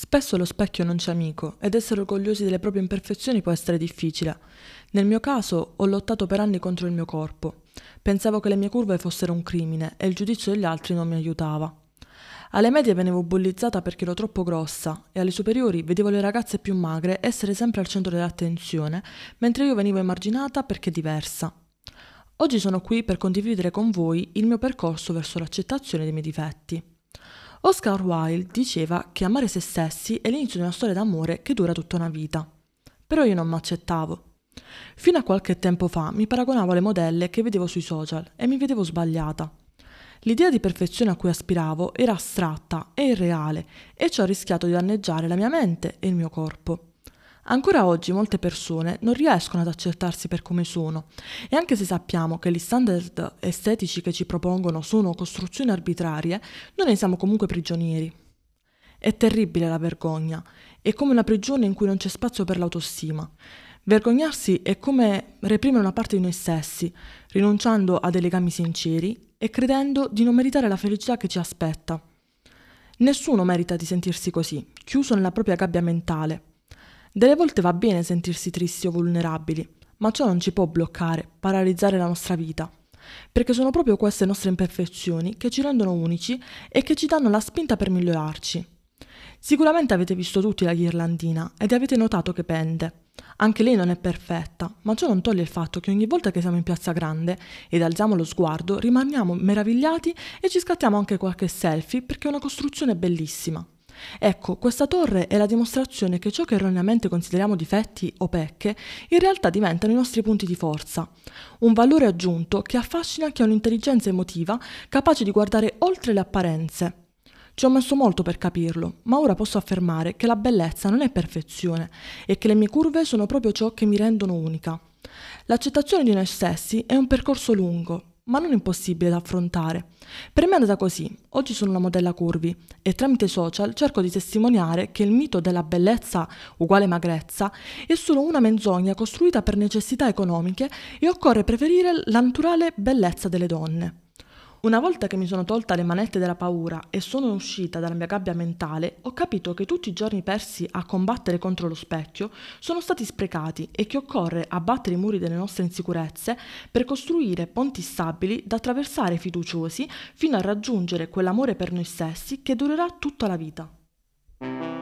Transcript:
Spesso lo specchio non c'è amico ed essere orgogliosi delle proprie imperfezioni può essere difficile. Nel mio caso ho lottato per anni contro il mio corpo. Pensavo che le mie curve fossero un crimine e il giudizio degli altri non mi aiutava. Alle medie venivo bullizzata perché ero troppo grossa e alle superiori vedevo le ragazze più magre essere sempre al centro dell'attenzione, mentre io venivo emarginata perché diversa. Oggi sono qui per condividere con voi il mio percorso verso l'accettazione dei miei difetti. Oscar Wilde diceva che amare se stessi è l'inizio di una storia d'amore che dura tutta una vita. Però io non mi accettavo. Fino a qualche tempo fa mi paragonavo alle modelle che vedevo sui social e mi vedevo sbagliata. L'idea di perfezione a cui aspiravo era astratta e irreale e ciò ha rischiato di danneggiare la mia mente e il mio corpo. Ancora oggi molte persone non riescono ad accettarsi per come sono e anche se sappiamo che gli standard estetici che ci propongono sono costruzioni arbitrarie, noi ne siamo comunque prigionieri. È terribile la vergogna, è come una prigione in cui non c'è spazio per l'autostima. Vergognarsi è come reprimere una parte di noi stessi, rinunciando a dei legami sinceri e credendo di non meritare la felicità che ci aspetta. Nessuno merita di sentirsi così, chiuso nella propria gabbia mentale, delle volte va bene sentirsi tristi o vulnerabili, ma ciò non ci può bloccare, paralizzare la nostra vita, perché sono proprio queste nostre imperfezioni che ci rendono unici e che ci danno la spinta per migliorarci. Sicuramente avete visto tutti la ghirlandina ed avete notato che pende. Anche lei non è perfetta, ma ciò non toglie il fatto che ogni volta che siamo in piazza grande ed alziamo lo sguardo rimaniamo meravigliati e ci scattiamo anche qualche selfie perché è una costruzione bellissima. Ecco, questa torre è la dimostrazione che ciò che erroneamente consideriamo difetti o pecche, in realtà diventano i nostri punti di forza. Un valore aggiunto che affascina chi ha un'intelligenza emotiva capace di guardare oltre le apparenze. Ci ho messo molto per capirlo, ma ora posso affermare che la bellezza non è perfezione e che le mie curve sono proprio ciò che mi rendono unica. L'accettazione di noi stessi è un percorso lungo, ma non impossibile da affrontare. Per me è andata così. Oggi sono una modella curvi e tramite social cerco di testimoniare che il mito della bellezza uguale magrezza è solo una menzogna costruita per necessità economiche e occorre preferire la naturale bellezza delle donne. Una volta che mi sono tolta le manette della paura e sono uscita dalla mia gabbia mentale, ho capito che tutti i giorni persi a combattere contro lo specchio sono stati sprecati e che occorre abbattere i muri delle nostre insicurezze per costruire ponti stabili da attraversare fiduciosi fino a raggiungere quell'amore per noi stessi che durerà tutta la vita.